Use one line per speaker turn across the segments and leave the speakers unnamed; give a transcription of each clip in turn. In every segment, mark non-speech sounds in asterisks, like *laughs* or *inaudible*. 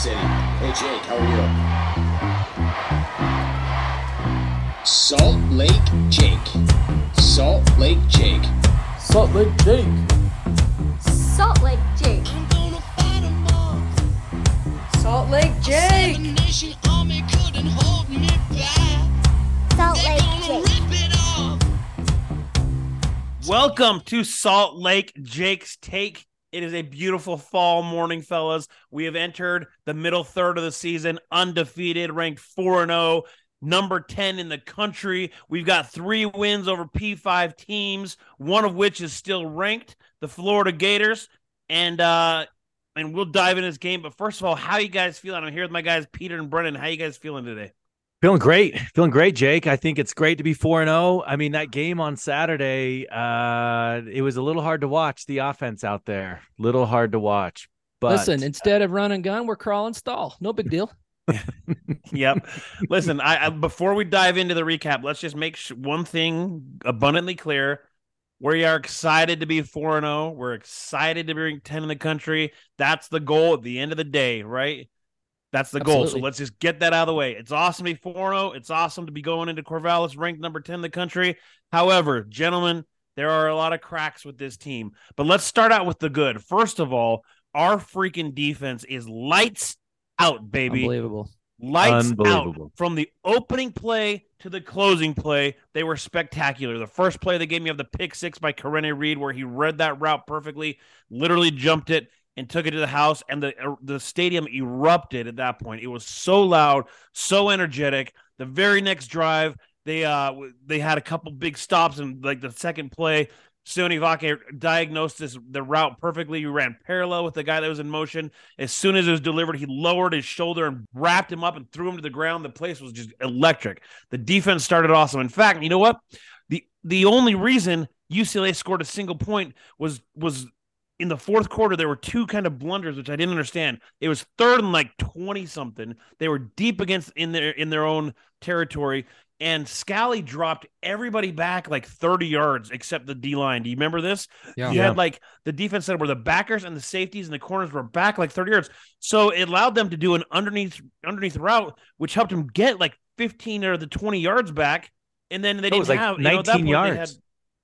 City. Hey Jake, how are you? Salt Lake Jake. Salt Lake Jake.
Salt Lake Jake.
Salt Lake Jake.
Salt Lake Jake.
Salt Lake Jake.
Welcome to Salt Lake Jake's Take. It is a beautiful fall morning, fellas. We have entered the middle third of the season undefeated, ranked 4 0, number 10 in the country. We've got three wins over P5 teams, one of which is still ranked, the Florida Gators. And uh and we'll dive into this game. But first of all, how you guys feeling? I'm here with my guys Peter and Brennan. How you guys feeling today?
Feeling great. Feeling great, Jake. I think it's great to be 4 and 0. I mean, that game on Saturday, uh, it was a little hard to watch the offense out there. Little hard to watch. But
Listen, instead of run and gun, we're crawling stall. No big deal. *laughs*
yep. Listen, I, I before we dive into the recap, let's just make sh- one thing abundantly clear. We are excited to be 4 0. We're excited to be 10 in the country. That's the goal at the end of the day, right? That's the goal. So let's just get that out of the way. It's awesome to be 4 0. It's awesome to be going into Corvallis ranked number 10 in the country. However, gentlemen, there are a lot of cracks with this team. But let's start out with the good. First of all, our freaking defense is lights out, baby
Unbelievable.
lights
Unbelievable.
out from the opening play to the closing play. They were spectacular. The first play they gave me of the pick six by Karene Reid, where he read that route perfectly, literally jumped it and took it to the house, and the uh, the stadium erupted at that point. It was so loud, so energetic. The very next drive, they uh they had a couple big stops, and like the second play. Sione Vaki diagnosed this the route perfectly. He ran parallel with the guy that was in motion. As soon as it was delivered, he lowered his shoulder and wrapped him up and threw him to the ground. The place was just electric. The defense started awesome. In fact, you know what? The the only reason UCLA scored a single point was was in the fourth quarter there were two kind of blunders which I didn't understand. It was third and like 20 something. They were deep against in their in their own territory and Scalley dropped everybody back like 30 yards except the D line. Do you remember this?
Yeah.
You
Yeah.
had like the defense side where the backers and the safeties and the corners were back like 30 yards. So it allowed them to do an underneath underneath route, which helped them get like 15 or the 20 yards back. And then they
It
didn't
was like
have you know, at that
19
point, they
yards.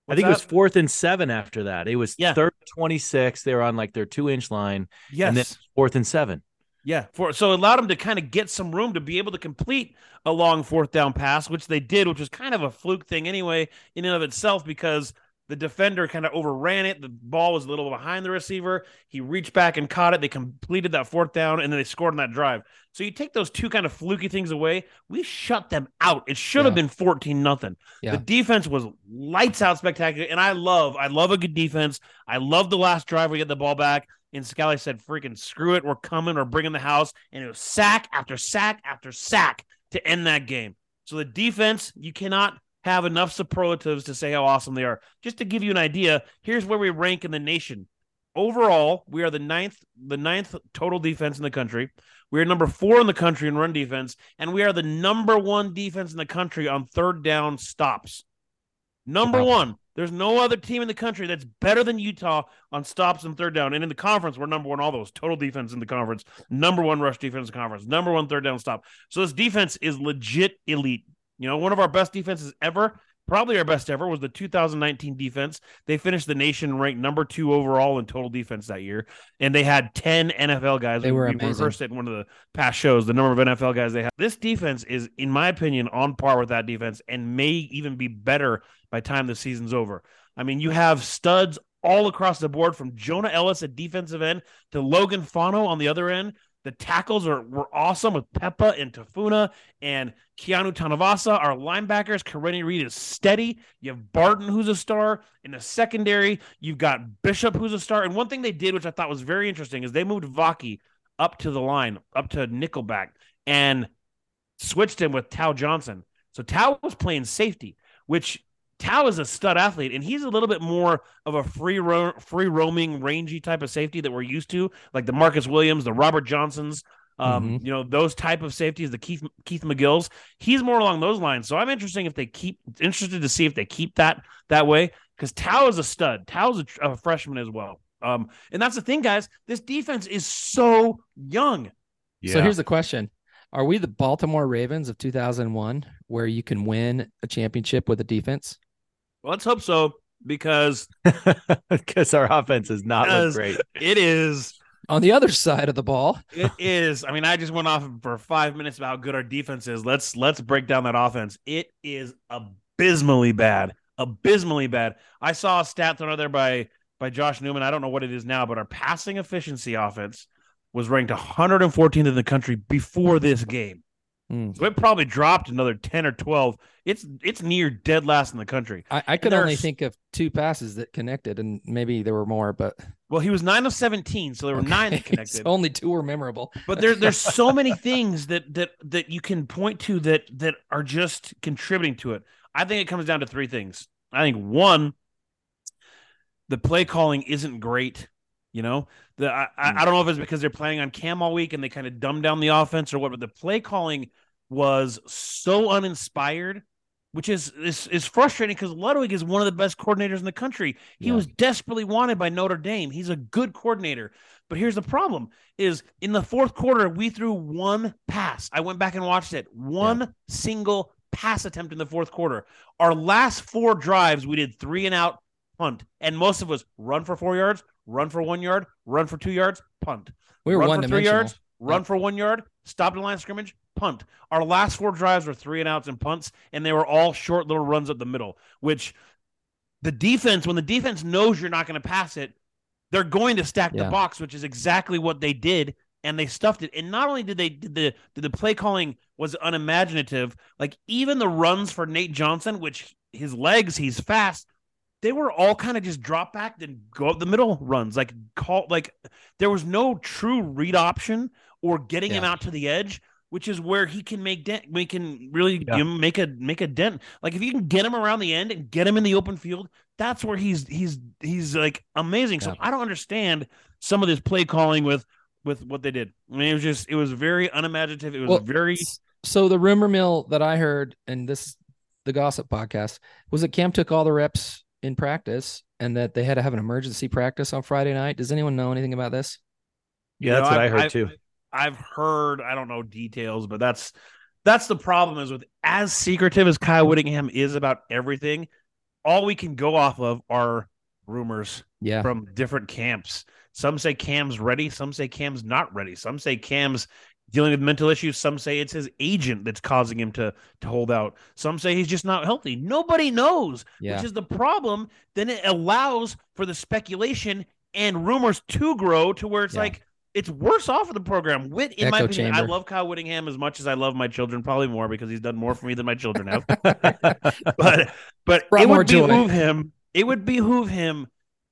Had-
I
what's
think it was fourth and seven after that. It was
Yeah.
third 26. They were on like their two inch line.
yes.
And then fourth and seven.
Yeah, for so it allowed them to kind of get some room to be able to complete a long fourth down pass, which they did, which was kind of a fluke thing anyway, in and of itself, because the defender kind of overran it. The ball was a little behind the receiver. He reached back and caught it. They completed that fourth down, and then they scored on that drive. So you take those two kind of fluky things away, we shut them out. It should have been 14 nothing.
Yeah.
The defense was lights out spectacular. And I love, I love a good defense. I love the last drive we get the ball back. And Scalley said, freaking screw it. We're coming. We're bringing the house. And it was sack after sack after sack to end that game. So the defense, you cannot have enough superlatives to say how awesome they are. Just to give you an idea, here's where we rank in the nation. Overall, we are the ninth, the ninth total defense in the country. We are number four in the country in run defense, and we are the number one defense in the country on third down stops. Number one. There's no other team in the country that's better than Utah on stops and third down. And in the conference, we're number one, all those total defense in the conference, number one rush defense in conference, number one third down stop. So this defense is legit elite. You know, one of our best defenses ever, probably our best ever, was the 2019 defense. They finished the nation ranked number two overall in total defense that year, and they had 10 NFL guys.
They were
we
amazing.
rehearsed it in one of the past shows. The number of NFL guys they have. This defense is, in my opinion, on par with that defense, and may even be better by time the season's over. I mean, you have studs all across the board from Jonah Elliss at defensive end to Logan Fano on the other end. The tackles are were awesome with Peppa and Tafuna and Keanu Tanuvasa. Our linebackers, Karene Reid is steady. You have Barton, who's a star. In the secondary, you've got Bishop, who's a star. And one thing they did, which I thought was very interesting, is they moved Vaki up to the line, up to nickelback, and switched him with Tao Johnson. So Tao was playing safety, which Tao is a stud athlete, and he's a little bit more of a free ro- free roaming, rangy type of safety that we're used to, like the Marcus Williams, the Robert Johnsons, um, you know, those type of safeties, the Keith Keith McGill's. He's more along those lines. So I'm interesting if they keep interested to see if they keep that that way because Tao is a stud. Tao's a, a freshman as well. Um, and that's the thing, guys. This defense is so young.
So here's the question: Are we the Baltimore Ravens of 2001, where you can win a championship with a defense?
Well, let's hope so because *laughs*
because our offense is not look great.
it is
On the other side of the ball,
It is. I mean, I just went off for five minutes about how good our defense is. Let's let's break down that offense. It is abysmally bad. Abysmally bad. I saw a stat thrown out there by by Josh Newman. I don't know what it is now, but our passing efficiency offense was ranked 114th in the country before this game.
Hmm.
So it probably dropped another 10 or 12. It's it's near dead last in the country.
I, I could only think of two passes that connected, and maybe there were more, but
Well, he was nine of 17, so there were nine that *laughs* connected.
only two were memorable.
but there there's so *laughs* many things that that that you can point to that that are just contributing to it. I think it comes down to three things. I think one, the play calling isn't great. You know, the I, I hmm. I don't know if it's because they're playing on cam all week and they kind of dumb down the offense or what, but the play calling was so uninspired, which is is, is frustrating because Ludwig is one of the best coordinators in the country. He
Yeah.
was desperately wanted by Notre Dame. He's a good coordinator. But here's the problem is in the fourth quarter, we threw one pass. I went back and watched it. One single pass attempt in the fourth quarter. Our last four drives, we did three and out, punt. And most of us run for four yards, run for one yard, run for two yards, punt.
We were
run
one
for three yards, run
Yep.
for one yard, stop the line of scrimmage, punt. Our last four drives were three and outs and punts, and they were all short little runs up the middle, which the defense, when the defense knows you're not going to pass it, they're going to stack the box, which is exactly what they did. And they stuffed it. And not only did they did the did the play calling was unimaginative, like even the runs for Nate Johnson, which his legs, he's fast, they were all kind of just drop back and go up the middle runs. Like call like there was no true read option or getting him out to the edge, which is where he can make dent. We can really
Yeah.
make a make a dent. Like if you can get him around the end and get him in the open field, that's where he's he's he's like amazing. So I don't understand some of this play calling with with what they did. I mean, it was just it was very unimaginative. It was
Well,
very
So the rumor mill that I heard, and this the gossip podcast, was that Cam took all the reps in practice and that they had to have an emergency practice on Friday night. Does anyone know anything about this?
Yeah,
You
that's
know,
what I
I've-
heard
I've-
too.
I've heard, I don't know details, but that's that's the problem is with as secretive as Kyle Whittingham is about everything, all we can go off of are rumors
Yeah.
from different camps. Some say Cam's ready, some say Cam's not ready. Some say Cam's dealing with mental issues, some say it's his agent that's causing him to to hold out. Some say he's just not healthy. Nobody knows
Yeah.
which is the problem. Then it allows for the speculation and rumors to grow to where it's
Yeah.
like it's worse off for the program. Whit, in my
Echo
opinion, I love Kyle Whittingham as much as I love my children, probably more because he's done more for me than my children have. *laughs* *laughs* but but
Brought
it would behoove him. It would behoove him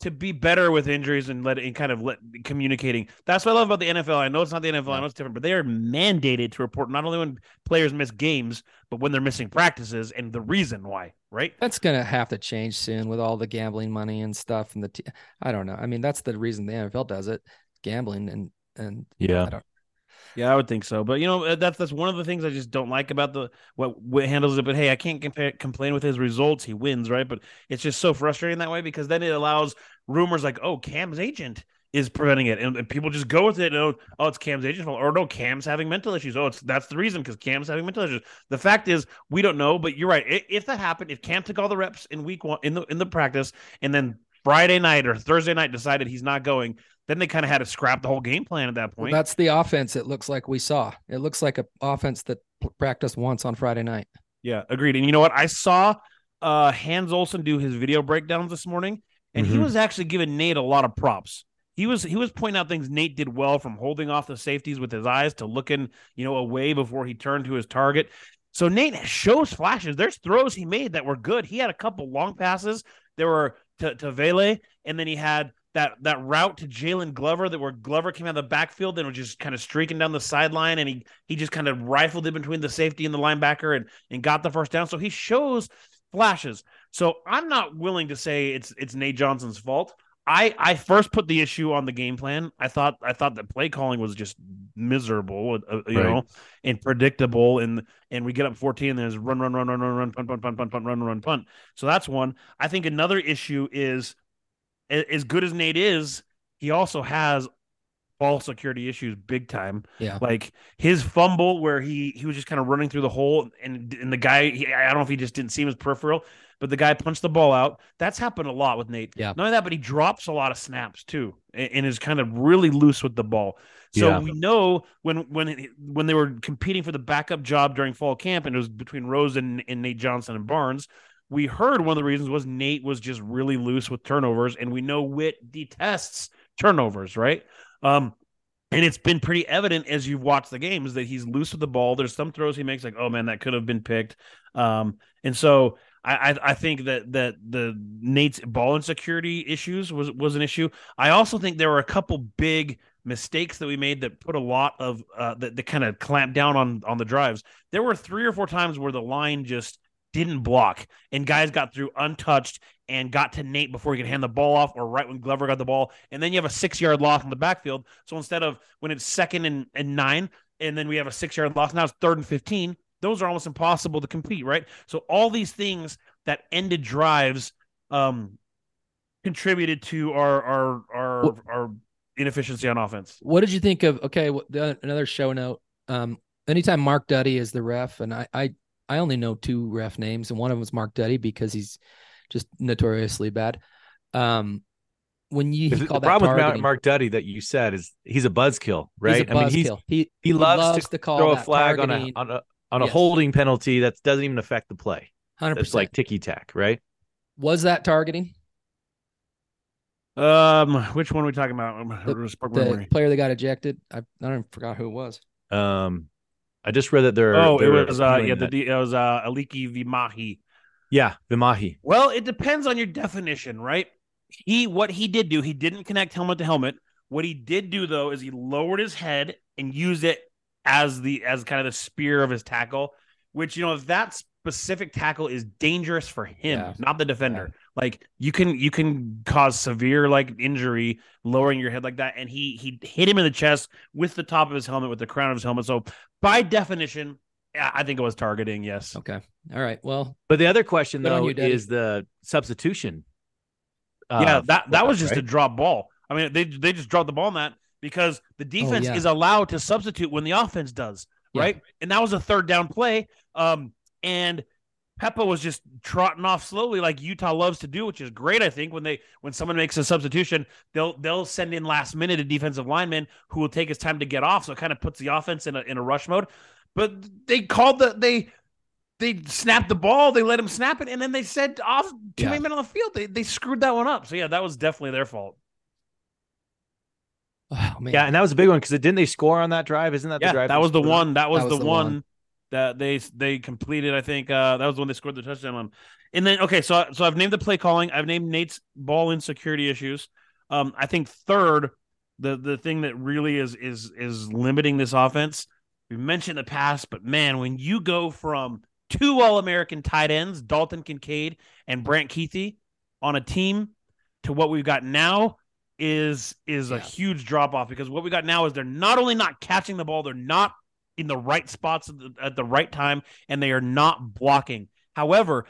to be better with injuries and let and kind of let communicating. That's what I love about the NFL. I know it's not the NFL. I know it's different, but they are mandated to report not only when players miss games, but when they're missing practices and the reason why. Right?
That's gonna have to change soon with all the gambling money and stuff. And the t- I don't know. I mean, that's the reason the NFL does it, gambling and and
Yeah.
I don't.
Yeah, I would think so. But you know, uh, that's that's one of the things I just don't like about the what what handles it. But hey, I can't compare, complain with his results. He wins, right? But it's just so frustrating that way because then it allows rumors like, "Oh, Cam's agent is preventing it," and, and people just go with it. And, oh, oh, it's Cam's agent or no, Cam's having mental issues. Oh, it's that's the reason because Cam's having mental issues. The fact is, we don't know. But you're right. If that happened, if Cam took all the reps in week one in the in the practice, and then Friday night or Thursday night decided he's not going, then they kind of had to scrap the whole game plan at that
Well,
point.
that's the offense. It looks like we saw. It looks like a offense that practiced once on Friday night.
Yeah, agreed. And you know what? I saw uh Hans Olsen do his video breakdowns this morning, and he
Mhm.
was actually giving Nate a lot of props. He was he was pointing out things Nate did well from holding off the safeties with his eyes to looking, you know, away before he turned to his target. So Nate shows flashes. There's throws he made that were good. He had a couple long passes. There were to, to Vele, and then he had that that route to Jaylon Glover that where Glover came out of the backfield and was just kind of streaking down the sideline, and he he just kind of rifled it between the safety and the linebacker and and got the first down. So he shows flashes. So I'm not willing to say it's it's Nate Johnson's fault. I I first put the issue on the game plan. I thought I thought that play calling was just miserable, uh, you
Right.
know, and predictable. And and we get up 14, and there's run, run, run, run, run, run, punt, punt, punt, punt, punt, run, run, punt. So that's one. I think another issue is as good as Nate is, he also has ball security issues big time.
Yeah.
Like his fumble where he he was just kind of running through the hole and and the guy he, I don't know if he just didn't see him as peripheral, but the guy punched the ball out. That's happened a lot with Nate.
Yeah.
Not only that, but he drops a lot of snaps too and, and is kind of really loose with the ball. So
Yeah.
we know when when when they were competing for the backup job during fall camp and it was between Rose and, and Nate Johnson and Barnes, we heard one of the reasons was Nate was just really loose with turnovers, and we know Witt detests turnovers, right? Um, and it's been pretty evident as you've watched the games that he's loose with the ball. There's some throws he makes like, oh man, that could have been picked. Um, and so I, I I think that that the Nate's ball insecurity issues was was an issue. I also think there were a couple big mistakes that we made that put a lot of uh that, that kind of clamped down on on the drives. There were three or four times where the line just didn't block and guys got through untouched and got to Nate before he could hand the ball off or right when Glover got the ball. And then you have a six yard loss in the backfield. So instead of when it's second and, and nine, and then we have a six yard loss, now it's third and 15, those are almost impossible to compete, right? So all these things that ended drives um contributed to our our our,
What-
our inefficiency on offense.
What did you think of? Okay, the, another show note. Um, anytime Mark Duddy is the ref, and I, I, I only know two ref names, and one of them is Mark Duddy because he's just notoriously bad. Um, when you he
The
that
problem with Mark, Duddy that you said is he's a buzzkill,
he's
right? I mean, he's
buzzkill. he
he loves, to,
call
throw a
that
flag on a on a on a
Yes.
holding penalty that doesn't even affect the play.
hundred
It's
percent.
like ticky tack, right?
was that targeting
Um, which one are we talking about?
The- the player that got ejected? I, I don't forgot who it was.
Um, I just read that they're
Oh, it
they're
was uh yeah, the. D- it was uh Aliki Vimahi.
yeah Vimahi.
Well, it depends on your definition, right? He what he did do, he didn't connect helmet to helmet. What he did do though is he lowered his head and used it as the as kind of the spear of his tackle, which you know if that specific tackle is dangerous for him,
Yeah.
not the defender. Like you can you can cause severe like injury lowering your head like that, and he he hit him in the chest with the top of his helmet, with the crown of his helmet. So by definition, I think it was targeting. Yes.
Okay, all right. Well,
But the other question though
you,
is the substitution.
yeah,
uh,
that that was
flag,
just a drop ball. I mean, they they just dropped the ball on that because the defense
Oh, yeah.
is allowed to substitute when the offense does,
Yeah.
right? And that was a third down play. Um, and Peppa was just trotting off slowly, like Utah loves to do, which is great. I think when they when someone makes a substitution, they'll they'll send in last minute a defensive lineman who will take his time to get off, so it kind of puts the offense in a in a rush mode. But they called the they they snapped the ball, they let him snap it, and then they said off too
Yeah.
many men on the field. They they screwed that one up. So yeah, that was definitely their fault.
oh man,
Yeah, and that was a big one because didn't they score on that drive? Isn't that the
Yeah,
drive?
that was the one. That was,
That was
the,
the
one,
one.
That they they completed. I think uh, that was when they scored the touchdown on. And then okay, so so I've named the play calling. I've named Nate's ball insecurity issues. Um, I think third, the the thing that really is is is limiting this offense. We mentioned the past, but man, when you go from two All American tight ends, Dalton Kincaid and Brant Kuithe, on a team to what we've got now is is a huge drop off because what we got now is they're not only not catching the ball, they're not in the right spots at the, at the right time, and they are not blocking. However,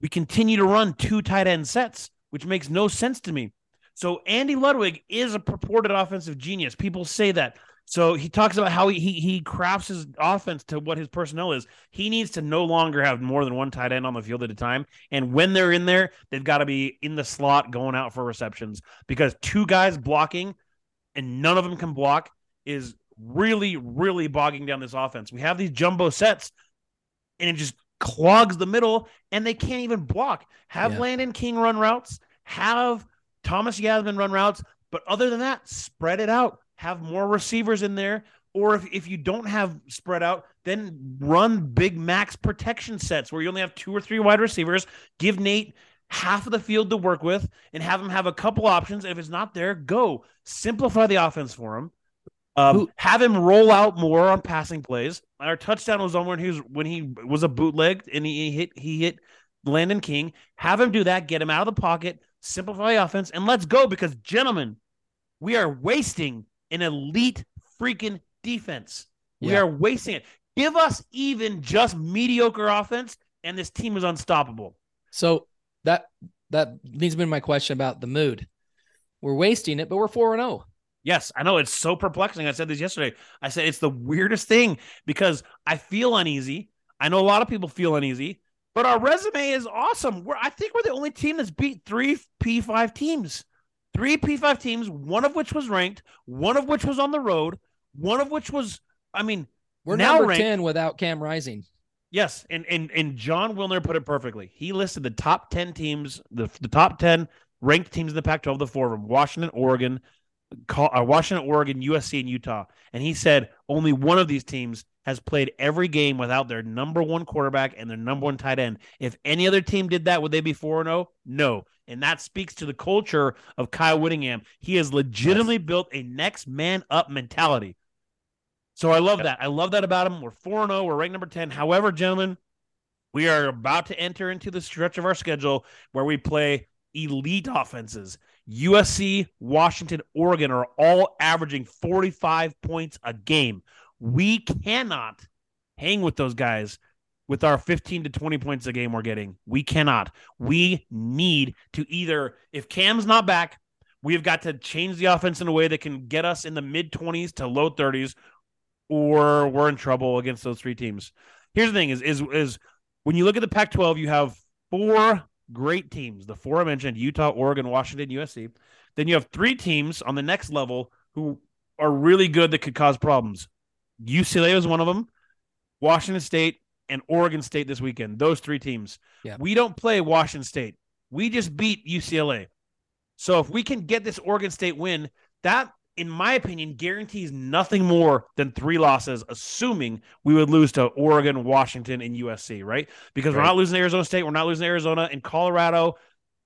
we continue to run two tight end sets, which makes no sense to me. So Andy Ludwig is a purported offensive genius. People say that. So he talks about how he, he he crafts his offense to what his personnel is. He needs to no longer have more than one tight end on the field at a time. And when they're in there, they've got to be in the slot going out for receptions because two guys blocking and none of them can block is really, really bogging down this offense. We have these jumbo sets and it just clogs the middle and they can't even block. Have
Yeah.
Landen King run routes, have Thomas Yassmin run routes, but other than that, spread it out. Have more receivers in there. Or if, if you don't have spread out, then run big max protection sets where you only have two or three wide receivers. Give Nate half of the field to work with and have him have a couple options. And If it's not there, go simplify the offense for him. Um, have him roll out more on passing plays. Our touchdown was on when he was when he was a bootleg and he, he hit he hit Landen King. Have him do that. Get him out of the pocket. Simplify the offense and let's go. Because gentlemen, we are wasting an elite freaking defense. We
Yeah.
are wasting it. Give us even just mediocre offense, and this team is unstoppable.
So that that leads me to my question about the mood. We're wasting it, but we're four and zero.
Yes, I know it's so perplexing. I said this yesterday. I said it's the weirdest thing because I feel uneasy. I know a lot of people feel uneasy, but our resume is awesome. We're I think we're the only team that's beat three P5 teams. Three P5 teams, one of which was ranked, one of which was on the road, one of which was I mean,
We're
now
number
ranked-
10 without Cam Rising.
Yes, and and and John Wilner put it perfectly. He listed the top ten teams, the the top ten ranked teams in the Pac-12, the four of them: Washington, Oregon, Uh, Washington, Oregon, USC, and Utah. And he said only one of these teams has played every game without their number one quarterback and their number one tight end. If any other team did that, would they be four and zero? No. And that speaks to the culture of Kyle Whittingham. He has legitimately built a next man up mentality. So I love that. I love that about him. We're 4 0. We're ranked number 10. However, gentlemen, we are about to enter into the stretch of our schedule where we play elite offenses. USC, Washington, Oregon are all averaging 45 points a game. We cannot hang with those guys with our 15 to 20 points a game we're getting. We cannot. We need to either, if Cam's not back, we've got to change the offense in a way that can get us in the mid 20s to low 30s, or we're in trouble against those three teams. Here's the thing: is is is when you look at the Pac-12, you have four great teams. The four I mentioned: Utah, Oregon, Washington, USC. Then you have three teams on the next level who are really good that could cause problems. UCLA is one of them. Washington State and Oregon State this weekend. Those three teams.
Yeah.
We don't play Washington State. We just beat UCLA. So if we can get this Oregon State win, that, in my opinion, guarantees nothing more than three losses, assuming we would lose to Oregon, Washington, and USC, right? Because we're not losing to Arizona State, we're not losing to Arizona and Colorado.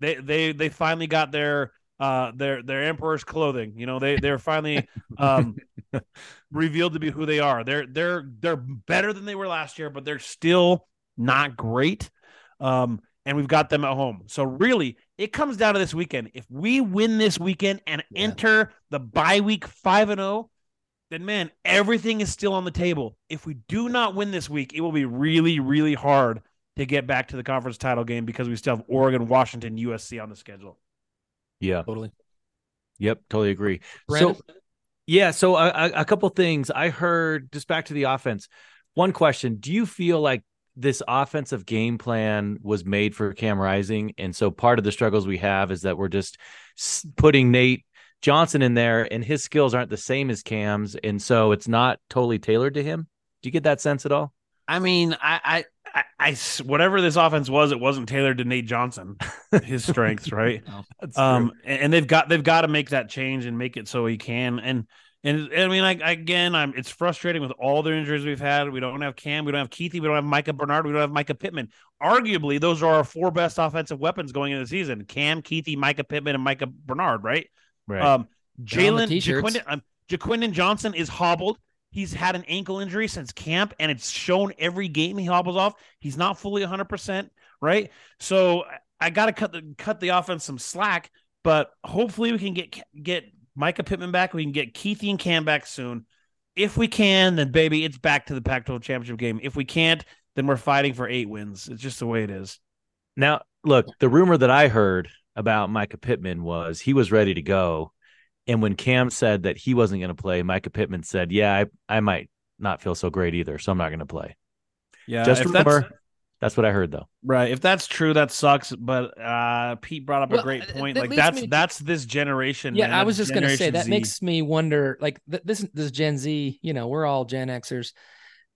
They they they finally got their uh their their emperor's clothing. You know, they they're finally um *laughs* revealed to be who they are. They're they're they're better than they were last year, but they're still not great. Um, and we've got them at home. So really, it comes down to this weekend. If we win this weekend and
Yeah.
enter the bye week five and zero, then man, everything is still on the table. If we do not win this week, it will be really really hard to get back to the conference title game because we still have Oregon, Washington, USC on the schedule.
Yeah.
Totally.
Yep. Totally agree.
Brandon?
So, yeah. So, a, a, a couple things I heard just back to the offense. One question Do you feel like this offensive game plan was made for Cam Rising? And so, part of the struggles we have is that we're just putting Nate Johnson in there and his skills aren't the same as Cam's. And so, it's not totally tailored to him. Do you get that sense at all?
I mean, I, I, I, I s- whatever this offense was, it wasn't tailored to Nate Johnson, his strengths, right? *laughs* Um, and, and they've got they've got to make that change and make it so he can. And and, I mean, like again, I'm it's frustrating with all the injuries we've had. We don't have Cam, we don't have Kuithe, we don't have Micah Bernard, we don't have Mycah Pittman. Arguably, those are our four best offensive weapons going into the season: Cam, Kuithe, Mycah Pittman, and Micah Bernard. Right?
right.
Um,
They're
Jalen
t-shirts.
Jaquindon, um, Jaquindon Johnson is hobbled. He's had an ankle injury since camp, and it's shown every game he hobbles off. He's not fully 100, percent right? So I- I got to cut the cut the offense some slack, but hopefully we can get get Mycah Pittman back. We can get Kuithe and Cam back soon. If we can, then baby, it's back to the Pac-12 championship game. If we can't, then we're fighting for eight wins. It's just the way it is.
Now, look, the rumor that I heard about Mycah Pittman was he was ready to go. And when Cam said that he wasn't going to play, Mycah Pittman said, Yeah, I, I might not feel so great either. So I'm not going to play.
Yeah,
Just
if
remember,
that's-
that's what I heard, though.
Right. If that's true, that sucks. But uh Pete brought up a great point.
that
like that's
me
that's this generation.
Yeah,
man.
I
That's
was just gonna say that
Z.
makes me wonder. Like th- this, this Gen Z. You know, we're all Gen Xers,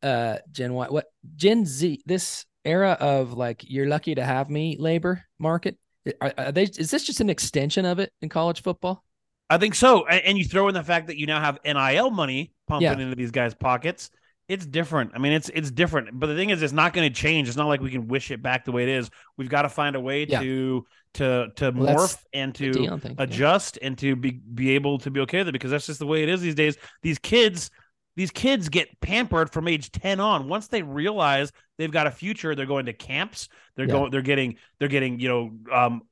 uh, Gen Y. What Gen Z? This era of like you're lucky to have me labor market. Are, are they? Is this just an extension of it in college football?
I think so. And, and you throw in the fact that you now have NIL money pumping
Yeah.
into these guys' pockets. It's different. I mean, it's it's different. But the thing is, it's not going to change. It's not like we can wish it back the way it is. We've got to find a way
Yeah.
to to to
Well,
morph and to
thing. yeah.
adjust and to be be able to be okay with it because that's just the way it is these days. These kids, these kids get pampered from age 10 on. Once they realize they've got a future, they're going to camps, they're
Yeah.
going they're getting they're getting, you know, um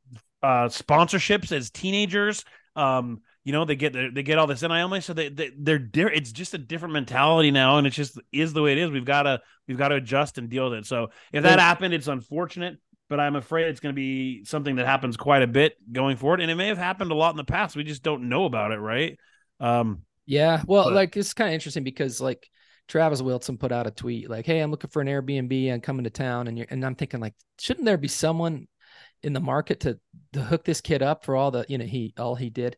uh sponsorships as teenagers. Um you know they get they get all this NIL money, so they, they they're di- it's just a different mentality now, and it just is the way it is. We've got to we've got to adjust and deal with it. So if that happened, it's unfortunate but I'm afraid it's going to be something that happens quite a bit going forward. And it may have happened a lot in the past. We just don't know about it, right? Um,
Yeah, well,
But-
like it's kind of interesting because like Travis Wilson put out a tweet like, "Hey, I'm looking for an Airbnb. I'm coming to town," and you're, and I'm thinking like, shouldn't there be someone in the market to to hook this kid up for all the you know he all he did?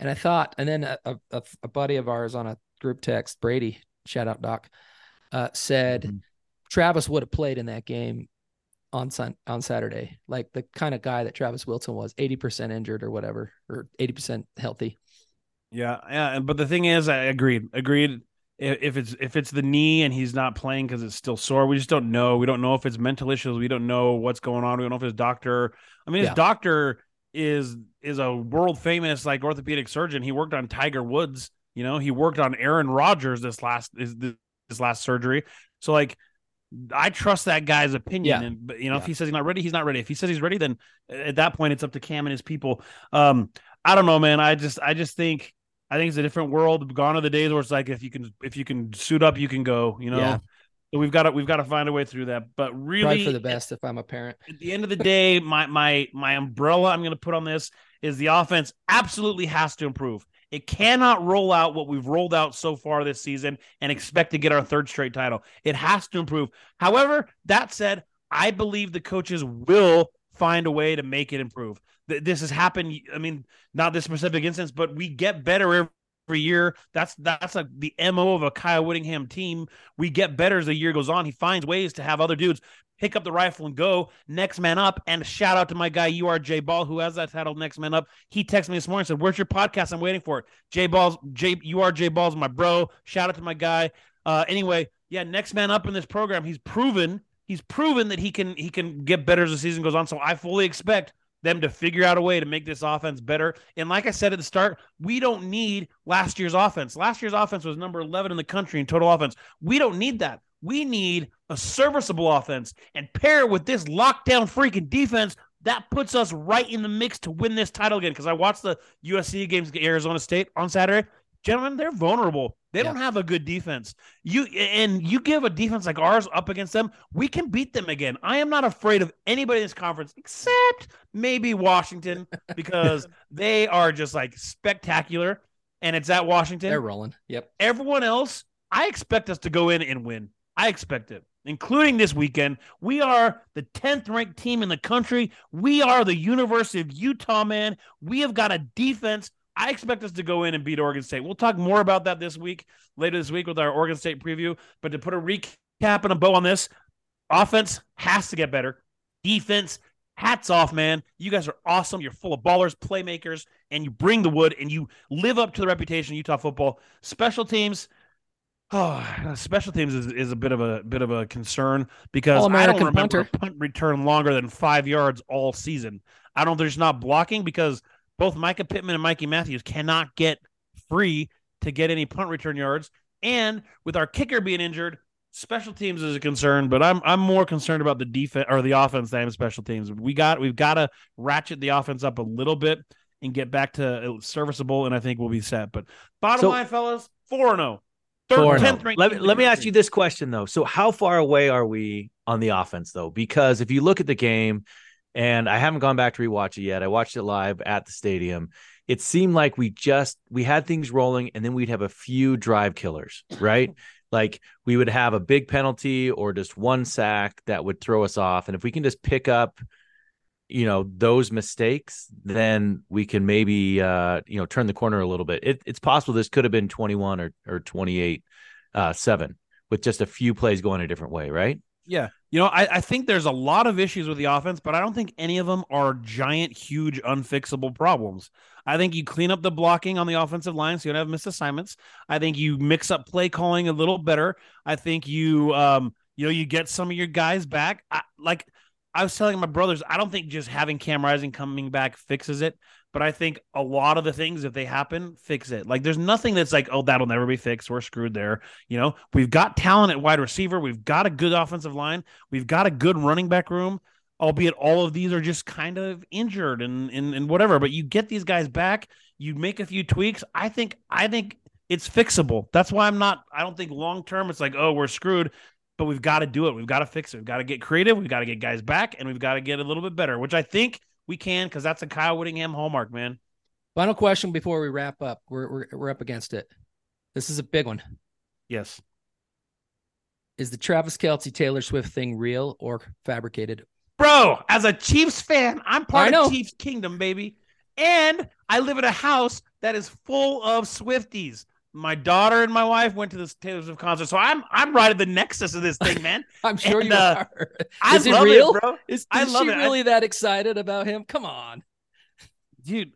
And I thought, and then a, a, a buddy of ours on a group text, Brady, shout out Doc, uh, said
Mhm.
Travis would have played in that game on Sun on Saturday, like the kind of guy that Travis Wilson was, 80% injured or whatever, or 80% healthy.
Yeah, yeah, but the thing is, I agreed. Agreed. If if it's if it's the knee and he's not playing because it's still sore, we just don't know. We don't know if it's mental issues. We don't know what's going on. We don't know if his doctor. I mean, his
Yeah.
doctor is is a world famous like orthopedic surgeon. He worked on Tiger Woods. You know, he worked on Aaron Rodgers this last is this last surgery. So like, I trust that guy's opinion.
Yeah.
And but you know, if he says he's not ready, he's not ready. If he says he's ready, then at that point it's up to Cam and his people. Um, I don't know, man. I just I just think I think it's a different world. Gone are the days where it's like if you can if you can suit up, you can go. You know.
Yeah.
So we've got to we've got to find a way through that. But really,
Probably for the best if I'm a parent.
at the end of the day, my my my umbrella I'm going to put on this is the offense absolutely has to improve. It cannot roll out what we've rolled out so far this season and expect to get our third straight title. It has to improve. However, that said, I believe the coaches will find a way to make it improve. Th- This has happened. I mean, not this specific instance, but we get better every year. That's that's like the mo of a Kyle Whittingham team. We get better as the year goes on. He finds ways to have other dudes pick up the rifle and go next man up. And shout out to my guy URJ Ball who has that title next man up. He texted me this morning and said, "Where's your podcast? I'm waiting for it." J Balls, J URJ Ball's my bro. Shout out to my guy. Uh, anyway, yeah, next man up in this program. He's proven he's proven that he can he can get better as the season goes on. So I fully expect them to figure out a way to make this offense better. And like I said at the start, we don't need last year's offense. Last year's offense was number 11 in the country in total offense. We don't need that. We need a serviceable offense and pair it with this lockdown freaking defense. That puts us right in the mix to win this title again. Because I watched the USC games Arizona State on Saturday. Gentlemen, they're vulnerable. They don't have a good defense. You and you give a defense like ours up against them, we can beat them again. I am not afraid of anybody in this conference except maybe Washington *laughs* because they are just like spectacular and it's at Washington.
They're rolling. Yep.
Everyone else, I expect us to go in and win. I expect it, including this weekend. We are the 10th ranked team in the country. We are the University of Utah, man. We have got a defense. I expect us to go in and beat Oregon State. We'll talk more about that this week, later this week with our Oregon State preview. But to put a recap and a bow on this, offense has to get better. Defense, hats off, man. You guys are awesome. You're full of ballers, playmakers, and you bring the wood and you live up to the reputation of Utah football. Special teams, oh, *sighs* special teams is, is a bit of a bit of a concern because I don't remember
punter.
a punt return longer than five yards all season. I don't. There's not blocking because both Mycah Pittman and Mikey Matthews cannot get free to get any punt return yards, and with our kicker being injured, special teams is a concern, but I'm I'm more concerned about the defense or the offense than special teams. We got we've got to ratchet the offense up a little bit and get back to serviceable, and I think we'll be set. But bottom
So-
line, fellas, four and oh. zero.
Four and oh.
tenth
oh.
ranked
Let, me- let me ask you this question though. So how far away are we on the offense though? Because if you look at the game, and I haven't gone back to rewatch it yet. I watched it live at the stadium. It seemed like we just we had things rolling, and then we'd have a few drive killers, *laughs* right? like we would have a big penalty or just one sack that would throw us off, and if we can just pick up, you know, those mistakes, then we can maybe uh, you know turn the corner a little bit. It, it's possible this could have been twenty one or or twenty eight uh, seven with just a few plays going a different way, right?
Yeah. You know, I, I think there's a lot of issues with the offense, but I don't think any of them are giant, huge, unfixable problems. I think you clean up the blocking on the offensive line so you don't have missed assignments. I think you mix up play calling a little better. I think you um you know you get some of your guys back. I, like I was telling my brothers, I don't think just having Cam Rising coming back fixes it, but I think a lot of the things if they happen fix it. Like there's nothing that's like oh that'll never be fixed. We're screwed there. You know, we've got talent at wide receiver. We've got a good offensive line. We've got a good running back room, albeit all of these are just kind of injured and, and, and whatever. But you get these guys back, you make a few tweaks. I think, I think it's fixable. That's why I'm not, I don't think long term it's like, oh, we're screwed. But we've got to do it. We've got to fix it. We've got to get creative. We've got to get guys back, and we've got to get a little bit better, which I think we can because that's a Kyle Whittingham hallmark, man.
Final question before we wrap up. We're we're we're up against it. This is a big one.
Yes.
Is the Travis Kelce Taylor Swift thing real or fabricated?
Bro, as a Chiefs fan, I'm part of Chiefs Kingdom, baby. And I live in a house that is full of Swifties. My daughter and my wife went to this Taylor Swift concert, so I'm I'm right at the nexus of this thing, *laughs* man.
I'm sure
And,
you
uh,
are.
I
Is it
love
real?
it, bro.
Is,
I
is she
it. I-
really that excited about him? Come on.
dude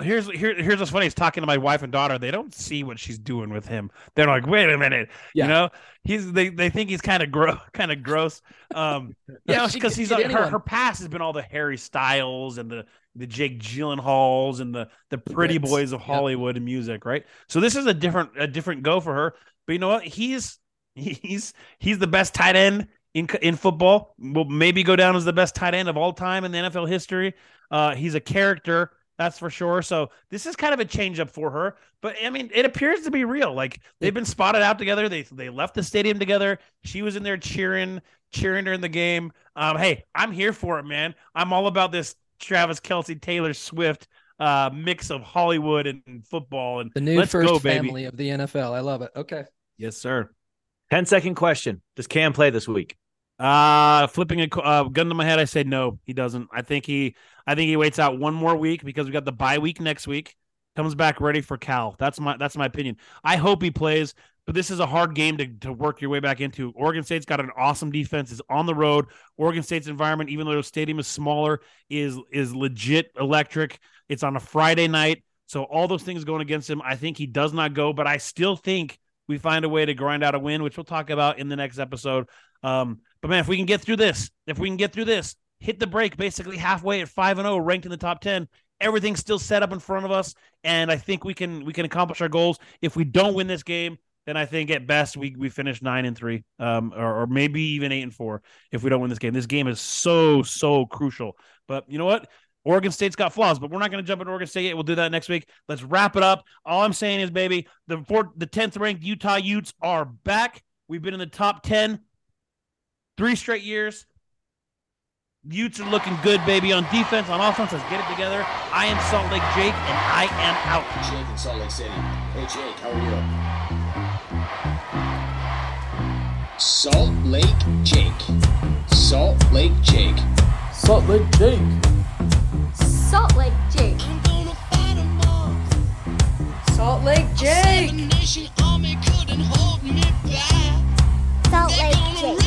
here's here, here's what's funny he's talking to my wife and daughter they don't see what she's doing with him. They're like wait a minute
Yeah.
you know? He's they, they think he's kind of gross *laughs* kind of gross um *laughs*
Yeah,
because he's like, her, her past has been all the harry styles and the the jake gyllenhaals and the the pretty
Brits.
boys of
Yep.
hollywood and music right? So this is a different a different go for her but you know what? He's *laughs* he's he's the best tight end in in football. Will maybe go down as the best tight end of all time in the nfl history. Uh he's a character that's for sure. So this is kind of a change up for her, but I mean, it appears to be real. Like they've been spotted out together. They they left the stadium together. She was in there cheering, cheering during the game. Um, hey, I'm here for it, man. I'm all about this Travis Kelce, Taylor Swift uh, mix of Hollywood and football. And
The new
let's
first
go, baby.
family of the NFL. I love it. Okay.
Yes, sir.
10 second question. Does Cam play this week?
Uh flipping a uh, gun to my head, I say no. He doesn't. I think he, I think he waits out one more week because we got the bye week next week. Comes back ready for Cal. That's my that's my opinion. I hope he plays, but this is a hard game to, to work your way back into. Oregon State's got an awesome defense. Is on the road. Oregon State's environment, even though the stadium is smaller, is is legit electric. It's on a Friday night, so all those things going against him. I think he does not go, but I still think we find a way to grind out a win, which we'll talk about in the next episode. Um, but man, if we can get through this, if we can get through this, hit the break basically halfway at five and zero, ranked in the top ten. Everything's still set up in front of us, and I think we can we can accomplish our goals. If we don't win this game, then I think at best we we finish nine and three, um, or, or maybe even eight and four if we don't win this game. This game is so so crucial. But you know what? Oregon State's got flaws, but we're not going to jump into Oregon State yet. We'll do that next week. Let's wrap it up. All I'm saying is, baby, the four, the tenth ranked Utah Utes are back. We've been in the top ten Three straight years. Utes are looking good, baby, on defense, on offense. Let's get it together. I am Salt Lake Jake, and I am out.
Jake in Salt Lake City. Hey, Jake, how are you? Salt Lake Jake. Salt Lake Jake. Salt Lake Jake. Salt Lake Jake.
Salt Lake Jake.
Salt Lake Jake.